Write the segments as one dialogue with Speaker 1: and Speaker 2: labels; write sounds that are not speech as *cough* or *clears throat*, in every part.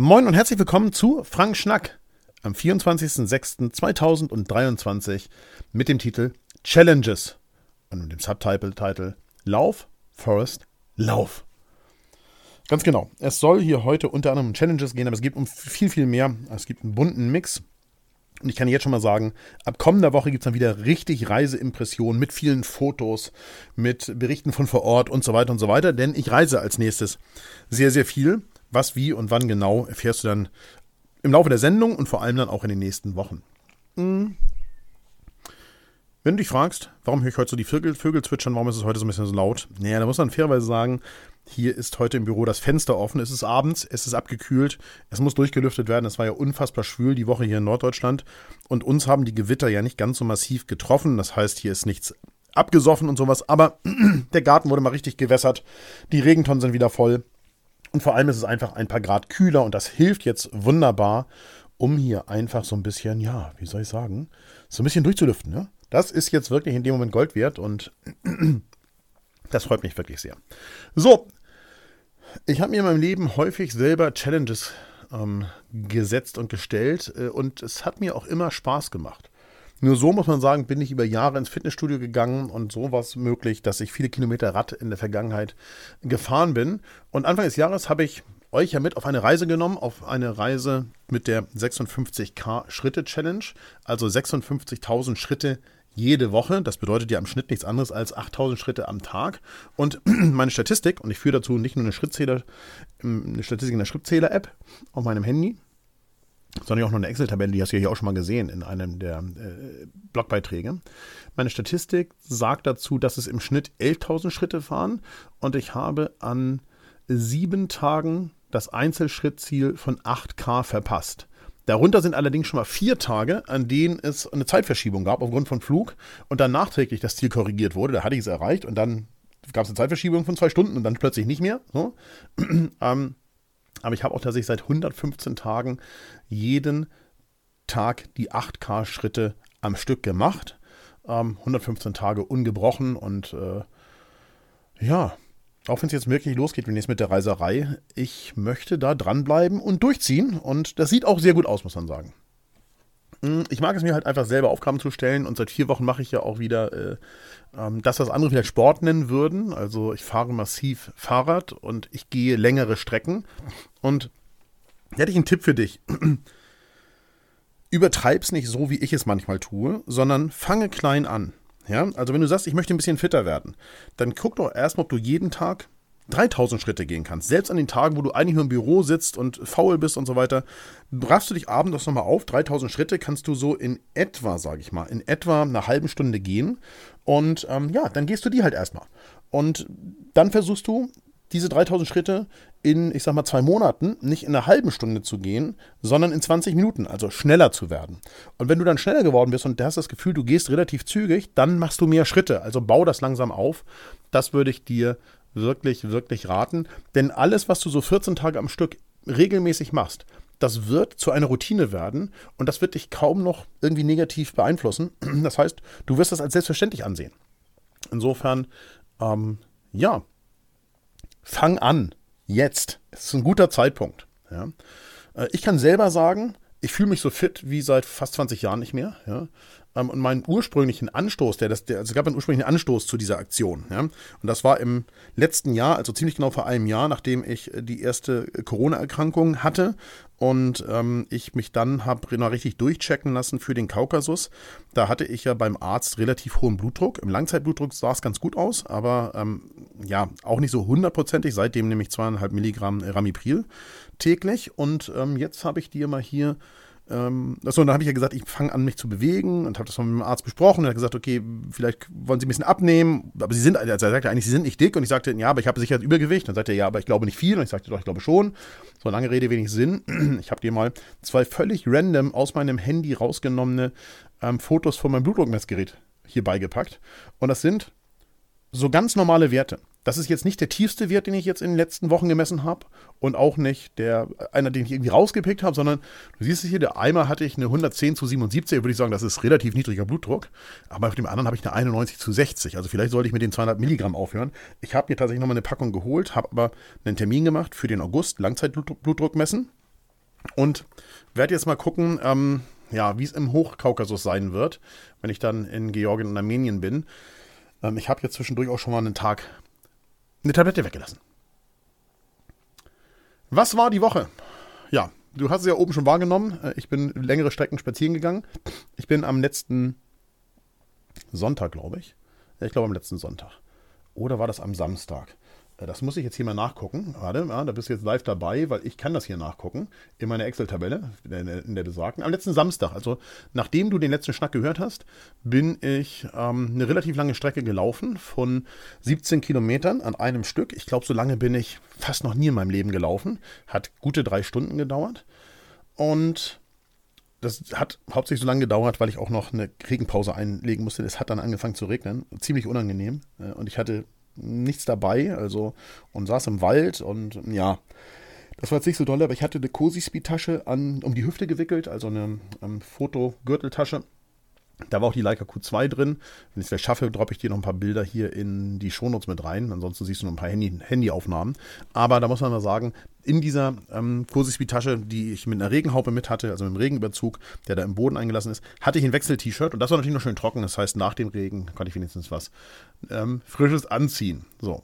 Speaker 1: Moin und herzlich willkommen zu Frank Schnack am 24.06.2023 mit dem Titel Challenges und dem Subtitle Lauf, Forest, Lauf. Ganz genau. Es soll hier heute unter anderem um Challenges gehen, aber es geht um viel, viel mehr. Es gibt einen bunten Mix. Und ich kann jetzt schon mal sagen, ab kommender Woche gibt es dann wieder richtig Reiseimpressionen mit vielen Fotos, mit Berichten von vor Ort und so weiter und so weiter. Denn ich reise als nächstes sehr, sehr viel. Was, wie und wann genau erfährst du dann im Laufe der Sendung und vor allem dann auch in den nächsten Wochen. Hm. Wenn du dich fragst, warum höre ich heute so die Vögel, Vögel zwitschern, warum ist es heute so ein bisschen so laut? Naja, da muss man fairerweise sagen, hier ist heute im Büro das Fenster offen. Es ist abends, es ist abgekühlt, es muss durchgelüftet werden. Es war ja unfassbar schwül die Woche hier in Norddeutschland. Und uns haben die Gewitter ja nicht ganz so massiv getroffen. Das heißt, hier ist nichts abgesoffen und sowas. Aber *clears throat* der Garten wurde mal richtig gewässert. Die Regentonnen sind wieder voll. Und vor allem ist es einfach ein paar Grad kühler und das hilft jetzt wunderbar, um hier einfach so ein bisschen, ja, wie soll ich sagen, so ein bisschen durchzulüften. Ne? Das ist jetzt wirklich in dem Moment Gold wert und *clears throat* das freut mich wirklich sehr. So, ich habe mir in meinem Leben häufig selber Challenges ähm, gesetzt und gestellt äh, und es hat mir auch immer Spaß gemacht. Nur so muss man sagen, bin ich über Jahre ins Fitnessstudio gegangen und so war es möglich, dass ich viele Kilometer Rad in der Vergangenheit gefahren bin. Und Anfang des Jahres habe ich euch ja mit auf eine Reise genommen, auf eine Reise mit der 56k Schritte Challenge, also 56.000 Schritte jede Woche. Das bedeutet ja im Schnitt nichts anderes als 8000 Schritte am Tag. Und *clears throat* meine Statistik, und ich führe dazu nicht nur eine Schrittzähler, eine Statistik in der Schrittzähler-App auf meinem Handy, sondern auch noch eine Excel-Tabelle, die hast du ja hier auch schon mal gesehen in einem der äh, Blogbeiträge. Meine Statistik sagt dazu, dass es im Schnitt 11.000 Schritte waren und ich habe an sieben Tagen das Einzelschrittziel von 8K verpasst. Darunter sind allerdings schon mal vier Tage, an denen es eine Zeitverschiebung gab aufgrund von Flug und dann nachträglich das Ziel korrigiert wurde. Da hatte ich es erreicht und dann gab es eine Zeitverschiebung von zwei Stunden und dann plötzlich nicht mehr. So. *clears throat* ähm, aber ich habe auch tatsächlich seit 115 Tagen jeden Tag die 8K-Schritte am Stück gemacht. Ähm, 115 Tage ungebrochen und äh, ja, auch wenn es jetzt wirklich losgeht, wenn jetzt mit der Reiserei, ich möchte da dranbleiben und durchziehen. Und das sieht auch sehr gut aus, muss man sagen. Hm, ich mag es mir halt einfach selber Aufgaben zu stellen und seit vier Wochen mache ich ja auch wieder äh, ähm, das, was andere vielleicht Sport nennen würden. Also ich fahre massiv Fahrrad und ich gehe längere Strecken. Und hätte ich einen Tipp für dich. *clears throat* Übertreib's nicht so, wie ich es manchmal tue, sondern fange klein an. Ja, also wenn du sagst, ich möchte ein bisschen fitter werden, dann guck doch erstmal, ob du jeden Tag 3000 Schritte gehen kannst. Selbst an den Tagen, wo du eigentlich nur im Büro sitzt und faul bist und so weiter, raffst du dich abends das nochmal auf. 3000 Schritte kannst du so in etwa, sage ich mal, in etwa einer halben Stunde gehen. Und ähm, ja, dann gehst du die halt erstmal. Und dann versuchst du diese 3000 Schritte in, ich sag mal, zwei Monaten nicht in einer halben Stunde zu gehen, sondern in 20 Minuten, also schneller zu werden. Und wenn du dann schneller geworden bist und du hast das Gefühl, du gehst relativ zügig, dann machst du mehr Schritte. Also bau das langsam auf. Das würde ich dir wirklich, wirklich raten. Denn alles, was du so 14 Tage am Stück regelmäßig machst, das wird zu einer Routine werden und das wird dich kaum noch irgendwie negativ beeinflussen. *clears throat* Das heißt, du wirst das als selbstverständlich ansehen. Insofern, ähm, ja, fang an. Jetzt. Es ist ein guter Zeitpunkt. Ja. Äh, ich kann selber sagen, ich fühle mich so fit wie seit fast 20 Jahren nicht mehr. Ja. Ähm, und meinen ursprünglichen Anstoß, der das, der, also es gab einen ursprünglichen Anstoß zu dieser Aktion. Ja. Und das war im letzten Jahr, also ziemlich genau vor einem Jahr, nachdem ich äh, die erste Corona-Erkrankung hatte und ähm, ich mich dann habe noch richtig durchchecken lassen für den Kaukasus. Da hatte ich ja beim Arzt relativ hohen Blutdruck. Im Langzeitblutdruck sah es ganz gut aus, aber ähm, ja, auch nicht so hundertprozentig. Seitdem nehme ich zweieinhalb Milligramm Ramipril täglich. Und ähm, jetzt habe ich dir mal hier ähm, achso, dann habe ich ja gesagt, ich fange an, mich zu bewegen und habe das mit dem Arzt besprochen. Er hat gesagt, okay, vielleicht wollen Sie ein bisschen abnehmen. Aber Sie sind, also er sagte eigentlich, Sie sind nicht dick. Und ich sagte, ja, aber ich habe sicher Übergewicht. Dann sagte er, ja, aber ich glaube nicht viel. Und ich sagte, doch, ich glaube schon. So lange Rede, wenig Sinn. *clears throat* Ich habe dir mal zwei völlig random aus meinem Handy rausgenommene ähm, Fotos von meinem Blutdruckmessgerät hier beigepackt. Und das sind so ganz normale Werte. Das ist jetzt nicht der tiefste Wert, den ich jetzt in den letzten Wochen gemessen habe und auch nicht der einer, den ich irgendwie rausgepickt habe, sondern du siehst es hier, der Eimer hatte ich eine 110 zu 77, würde ich sagen, das ist relativ niedriger Blutdruck, aber auf dem anderen habe ich eine 91 zu 60, also vielleicht sollte ich mit den 200 Milligramm aufhören. Ich habe mir tatsächlich nochmal eine Packung geholt, habe aber einen Termin gemacht für den August, Langzeitblutdruck messen Und werde jetzt mal gucken, ähm, ja, wie es im Hochkaukasus sein wird, wenn ich dann in Georgien und Armenien bin. Ähm, ich habe jetzt zwischendurch auch schon mal einen Tag eine Tablette weggelassen. Was war die Woche? Ja, du hast es ja oben schon wahrgenommen. Äh, ich bin längere Strecken spazieren gegangen. Ich bin am letzten Sonntag, glaube ich. Ich glaube am letzten Sonntag. Oder war das am Samstag? Das muss ich jetzt hier mal nachgucken. Warte, ja, da bist du jetzt live dabei, weil ich kann das hier nachgucken in meiner Excel-Tabelle, in der besagten. Am letzten Samstag, also nachdem du den letzten Schnack gehört hast, bin ich ähm, eine relativ lange Strecke gelaufen von 17 Kilometern an einem Stück. Ich glaube, so lange bin ich fast noch nie in meinem Leben gelaufen. Hat gute drei Stunden gedauert. Und das hat hauptsächlich so lange gedauert, weil ich auch noch eine Regenpause einlegen musste. Es hat dann angefangen zu regnen. Ziemlich unangenehm. Äh, und ich hatte nichts dabei, also und saß im Wald und ja, das war jetzt nicht so doll, aber ich hatte eine Cosi Speed Tasche an, um die Hüfte gewickelt, also eine ähm, Fotogürteltasche da war auch die Leica Q2 drin. Wenn ich es schaffe, droppe ich dir noch ein paar Bilder hier in die Shownotes mit rein. Ansonsten siehst du noch ein paar Handy, Handyaufnahmen. Aber da muss man mal sagen, in dieser ähm, Tasche, die ich mit einer Regenhaube mit hatte, also mit einem Regenüberzug, der da im Boden eingelassen ist, hatte ich ein Wechsel-T-Shirt und das war natürlich noch schön trocken. Das heißt, nach dem Regen konnte ich wenigstens was ähm, Frisches anziehen. So.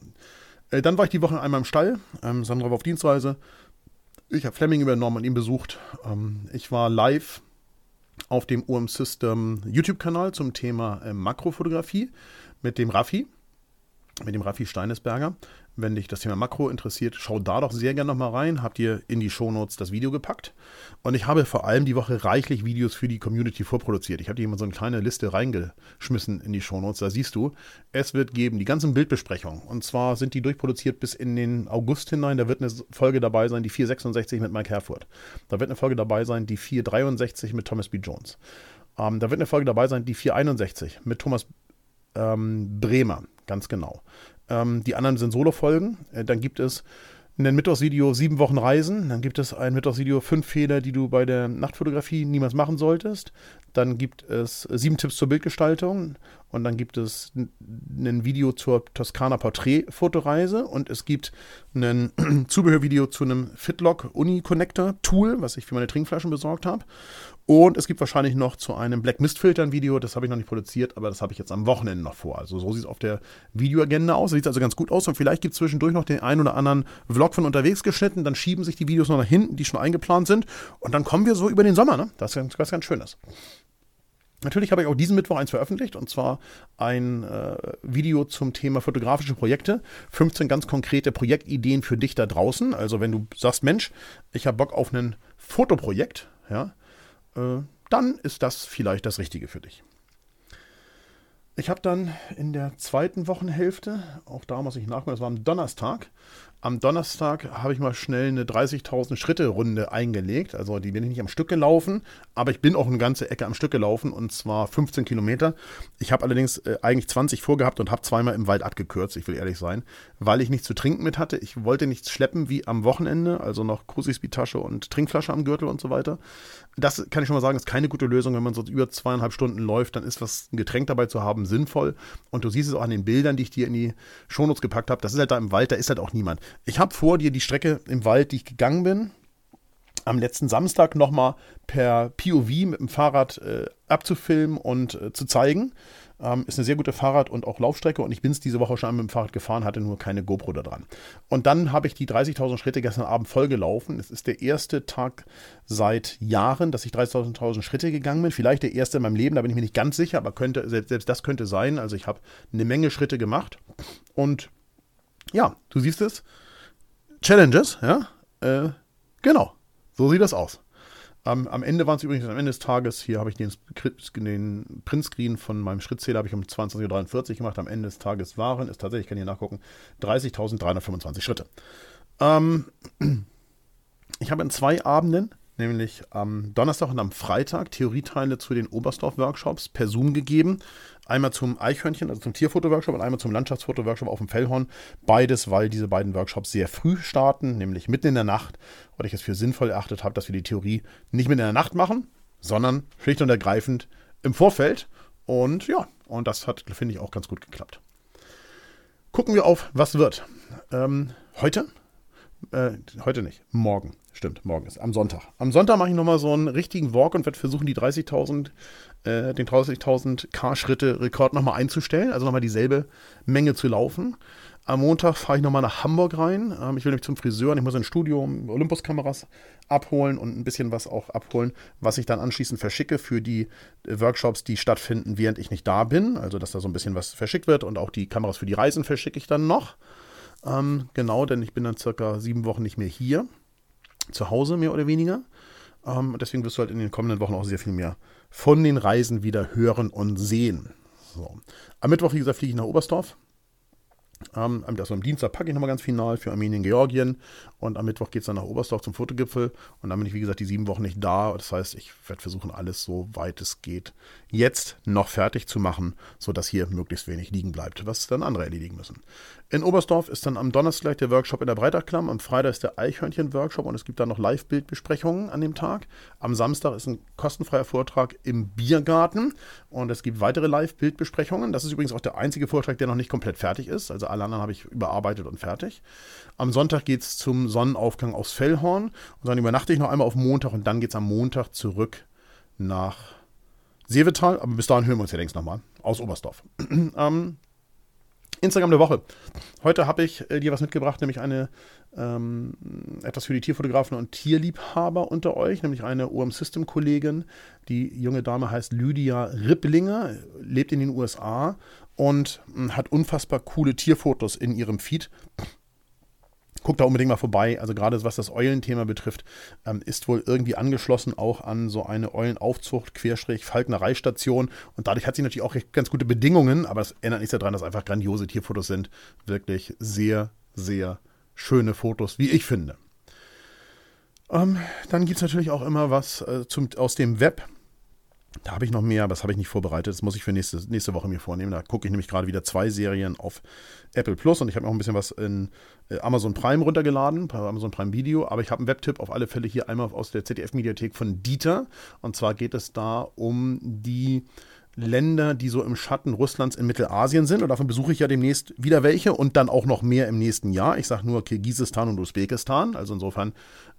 Speaker 1: Äh, dann war ich die Woche einmal im Stall. Ähm, Sandra war auf Dienstreise. Ich habe Fleming übernommen und ihn besucht. Ähm, ich war live auf dem UM System YouTube-Kanal zum Thema äh, Makrofotografie mit dem Raffi, mit dem Raffi Steinesberger. Wenn dich das Thema Makro interessiert, schau da doch sehr gerne nochmal rein. Habt ihr in die Shownotes das Video gepackt. Und ich habe vor allem die Woche reichlich Videos für die Community vorproduziert. Ich habe dir mal so eine kleine Liste reingeschmissen in die Shownotes. Da siehst du, es wird geben die ganzen Bildbesprechungen. Und zwar sind die durchproduziert bis in den August hinein. Da wird eine Folge dabei sein, die 466 mit Mike Herford. Da wird eine Folge dabei sein, die 463 mit Thomas B. Jones. Ähm, da wird eine Folge dabei sein, die 461 mit Thomas ähm, Bremer. Ganz genau. Ähm, die anderen sind Solo-Folgen. Äh, dann gibt es ein Mittwochsvideo sieben Wochen Reisen. Dann gibt es ein Mittwochsvideo fünf Fehler, die du bei der Nachtfotografie niemals machen solltest. Dann gibt es sieben Tipps zur Bildgestaltung. Und dann gibt es ein Video zur Toskana Porträtfotoreise. Und es gibt ein *clears throat* Zubehörvideo zu einem Fitlock Uni Connector Tool, was ich für meine Trinkflaschen besorgt habe. Und es gibt wahrscheinlich noch zu einem Black Mist Filter ein Video, das habe ich noch nicht produziert, aber das habe ich jetzt am Wochenende noch vor. Also so sieht es auf der Videoagenda aus. Sieht also ganz gut aus und vielleicht gibt es zwischendurch noch den einen oder anderen Vlog von unterwegs geschnitten. Dann schieben sich die Videos noch nach hinten, die schon eingeplant sind. Und dann kommen wir so über den Sommer, ne? Das ist ganz, ganz, ganz schönes. Natürlich habe ich auch diesen Mittwoch eins veröffentlicht und zwar ein äh, Video zum Thema fotografische Projekte. 15 ganz konkrete Projektideen für dich da draußen. Also wenn du sagst, Mensch, ich habe Bock auf ein Fotoprojekt, ja, äh, dann ist das vielleicht das Richtige für dich. Ich habe dann in der zweiten Wochenhälfte, auch da muss ich nachgucken, das war am Donnerstag, am Donnerstag habe ich mal schnell eine 30.000 Schritte Runde eingelegt. Also die bin ich nicht am Stück gelaufen, aber ich bin auch eine ganze Ecke am Stück gelaufen und zwar 15 Kilometer. Ich habe allerdings äh, eigentlich 20 vorgehabt und habe zweimal im Wald abgekürzt, ich will ehrlich sein, weil ich nichts zu trinken mit hatte. Ich wollte nichts schleppen wie am Wochenende, also noch Krucisby-Tasche und Trinkflasche am Gürtel und so weiter. Das kann ich schon mal sagen, ist keine gute Lösung, wenn man so über zweieinhalb Stunden läuft, dann ist was ein Getränk dabei zu haben sinnvoll. Und du siehst es auch an den Bildern, die ich dir in die Shownotes gepackt habe. Das ist halt da im Wald, da ist halt auch niemand. Ich habe vor dir die Strecke im Wald, die ich gegangen bin, am letzten Samstag nochmal per POV mit dem Fahrrad äh, abzufilmen und äh, zu zeigen. Ähm, ist eine sehr gute Fahrrad- und auch Laufstrecke und ich bin es diese Woche schon mit dem Fahrrad gefahren, hatte nur keine GoPro da dran. Und dann habe ich die 30.000 Schritte gestern Abend voll gelaufen. Es ist der erste Tag seit Jahren, dass ich 30.000 Schritte gegangen bin. Vielleicht der erste in meinem Leben, da bin ich mir nicht ganz sicher, aber könnte, selbst, selbst das könnte sein. Also ich habe eine Menge Schritte gemacht und ja, du siehst es. Challenges, ja. Äh, genau, so sieht das aus. Um, am Ende waren es übrigens, am Ende des Tages, hier habe ich den, den Printscreen von meinem Schrittzähler habe ich um 20.43 Uhr gemacht. Am Ende des Tages waren es tatsächlich, ich kann hier nachgucken, 30.325 Schritte. Ähm, *clears throat* ich habe in zwei Abenden nämlich am Donnerstag und am Freitag Theorieteile zu den Oberstdorf-Workshops per Zoom gegeben. Einmal zum Eichhörnchen, also zum Tierfoto-Workshop und einmal zum Landschaftsfoto-Workshop auf dem Fellhorn. Beides, weil diese beiden Workshops sehr früh starten, nämlich mitten in der Nacht, weil ich es für sinnvoll erachtet habe, dass wir die Theorie nicht mitten in der Nacht machen, sondern schlicht und ergreifend im Vorfeld. Und ja, und das hat, finde ich, auch ganz gut geklappt. Gucken wir auf, was wird. Ähm, heute Äh, heute nicht, morgen. Stimmt, morgen ist am Sonntag. Am Sonntag mache ich nochmal so einen richtigen Walk und werde versuchen, die 30.000, äh, den 30.000 K-Schritte-Rekord nochmal einzustellen. Also nochmal dieselbe Menge zu laufen. Am Montag fahre ich nochmal nach Hamburg rein. Ähm, ich will nämlich zum Friseur und ich muss ein Studio Olympus-Kameras abholen und ein bisschen was auch abholen, was ich dann anschließend verschicke für die äh, Workshops, die stattfinden, während ich nicht da bin. Also, dass da so ein bisschen was verschickt wird und auch die Kameras für die Reisen verschicke ich dann noch. Ähm, genau, denn ich bin dann circa sieben Wochen nicht mehr hier. Zu Hause, mehr oder weniger. Ähm, deswegen wirst du halt in den kommenden Wochen auch sehr viel mehr von den Reisen wieder hören und sehen. So. Am Mittwoch, wie gesagt, fliege ich nach Oberstdorf ähm, also am Dienstag packe ich nochmal ganz final für Armenien, Georgien und am Mittwoch geht es dann nach Oberstdorf zum Fotogipfel und dann bin ich, wie gesagt, die sieben Wochen nicht da. Das heißt, ich werde versuchen, alles so weit es geht jetzt noch fertig zu machen, sodass hier möglichst wenig liegen bleibt, was dann andere erledigen müssen. In Oberstdorf ist dann am Donnerstag der Workshop in der Breitachklamm, am Freitag ist der Eichhörnchen-Workshop und es gibt dann noch Live-Bildbesprechungen an dem Tag. Am Samstag ist ein kostenfreier Vortrag im Biergarten und es gibt weitere Live-Bildbesprechungen. Das ist übrigens auch der einzige Vortrag, der noch nicht komplett fertig ist. Also alle anderen habe ich überarbeitet und fertig. Am Sonntag geht es zum Sonnenaufgang aufs Fellhorn und dann übernachte ich noch einmal auf Montag und dann geht es am Montag zurück nach Seevetal. Aber bis dahin hören wir uns ja längst nochmal aus Oberstdorf. *clears throat* ähm, Instagram der Woche. Heute habe ich äh, dir was mitgebracht, nämlich eine ähm, etwas für die Tierfotografen und Tierliebhaber unter euch, nämlich eine OM System Kollegin. Die junge Dame heißt Lydia Ripplinger, lebt in den USA und hm, hat unfassbar coole Tierfotos in ihrem Feed. Guckt da unbedingt mal vorbei. Also gerade was das Eulenthema betrifft, ähm, ist wohl irgendwie angeschlossen auch an so eine Eulenaufzucht, Querstrich, Falknereistation. Und dadurch hat sie natürlich auch ganz gute Bedingungen, aber es ändert nichts daran, dass einfach grandiose Tierfotos sind. Wirklich sehr, sehr schöne Fotos, wie ich finde. Ähm, dann gibt es natürlich auch immer was äh, zum, aus dem Web. Da habe ich noch mehr, aber das habe ich nicht vorbereitet. Das muss ich für nächste, nächste Woche mir vornehmen. Da gucke ich nämlich gerade wieder zwei Serien auf Apple Plus und ich habe noch ein bisschen was in äh, Amazon Prime runtergeladen, bei Amazon Prime Video. Aber ich habe einen Webtipp auf alle Fälle hier einmal aus der ZDF-Mediathek von Dieter. Und zwar geht es da um die Länder, die so im Schatten Russlands in Mittelasien sind. Und davon besuche ich ja demnächst wieder welche und dann auch noch mehr im nächsten Jahr. Ich sage nur Kirgisistan und Usbekistan. Also insofern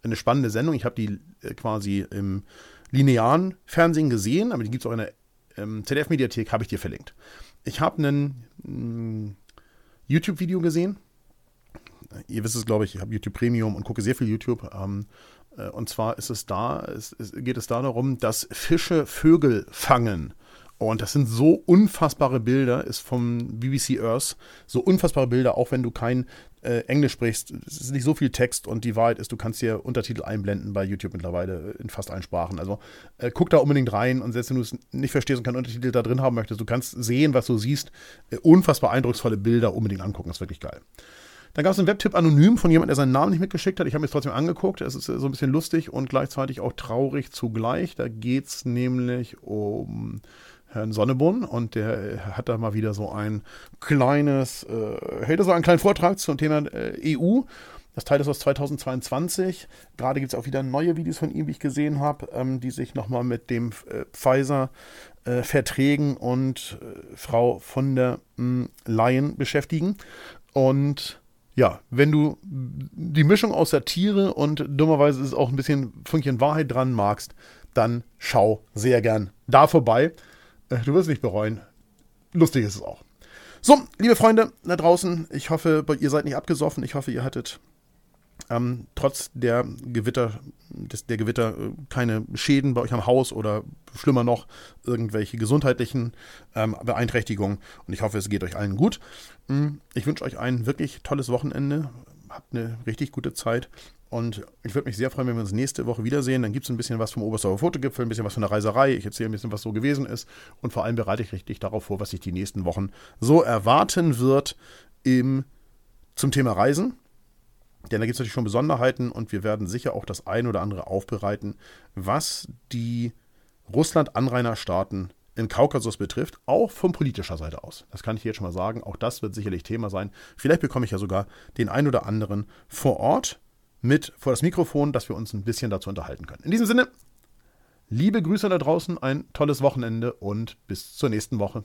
Speaker 1: eine spannende Sendung. Ich habe die äh, quasi im linearen Fernsehen gesehen, aber die gibt es auch in der ähm, ZDF-Mediathek, habe ich dir verlinkt. Ich habe ein mm, YouTube-Video gesehen. Ihr wisst es, glaube ich, ich habe YouTube Premium und gucke sehr viel YouTube. Ähm, äh, und zwar ist es da, es, es geht es da darum, dass Fische Vögel fangen. Und das sind so unfassbare Bilder, ist vom BBC Earth, so unfassbare Bilder, auch wenn du kein äh, Englisch sprichst. Es ist nicht so viel Text und die Wahrheit ist, du kannst dir Untertitel einblenden bei YouTube mittlerweile in fast allen Sprachen. Also äh, guck da unbedingt rein und selbst wenn du es nicht verstehst und keinen Untertitel da drin haben möchtest, du kannst sehen, was du siehst. Äh, unfassbar eindrucksvolle Bilder unbedingt angucken, das ist wirklich geil. Dann gab es einen Webtipp anonym von jemandem, der seinen Namen nicht mitgeschickt hat. Ich habe mir es trotzdem angeguckt. Es ist äh, so ein bisschen lustig und gleichzeitig auch traurig zugleich. Da geht es nämlich um Herrn Sonneborn und der hat da mal wieder so ein kleines, äh, hält so einen kleinen Vortrag zum Thema äh, EU. Das Teil ist aus 2022. Gerade gibt es auch wieder neue Videos von ihm, wie ich gesehen habe, ähm, die sich nochmal mit dem äh, Pfizer-Verträgen äh, und äh, Frau von der mh, Leyen beschäftigen. Und ja, wenn du die Mischung aus Satire und dummerweise ist auch ein bisschen Fünkchen Wahrheit dran magst, dann schau sehr gern da vorbei. Du wirst nicht bereuen. Lustig ist es auch. So, liebe Freunde da draußen, ich hoffe, ihr seid nicht abgesoffen. Ich hoffe, ihr hattet ähm, trotz der Gewitter, des, der Gewitter äh, keine Schäden bei euch am Haus oder schlimmer noch irgendwelche gesundheitlichen ähm, Beeinträchtigungen. Und ich hoffe, es geht euch allen gut. Mm, ich wünsche euch ein wirklich tolles Wochenende. Habt eine richtig gute Zeit. Und ich würde mich sehr freuen, wenn wir uns nächste Woche wiedersehen. Dann gibt es ein bisschen was vom Oberstdorfer Fotogipfel, ein bisschen was von der Reiserei. Ich erzähle ein bisschen, was so gewesen ist. Und vor allem bereite ich richtig darauf vor, was sich die nächsten Wochen so erwarten wird im, zum Thema Reisen. Denn da gibt es natürlich schon Besonderheiten und wir werden sicher auch das ein oder andere aufbereiten, was die Russland-Anrainerstaaten in Kaukasus betrifft, auch von politischer Seite aus. Das kann ich jetzt schon mal sagen. Auch das wird sicherlich Thema sein. Vielleicht bekomme ich ja sogar den ein oder anderen vor Ort mit vor das Mikrofon, dass wir uns ein bisschen dazu unterhalten können. In diesem Sinne, liebe Grüße da draußen, ein tolles Wochenende und bis zur nächsten Woche.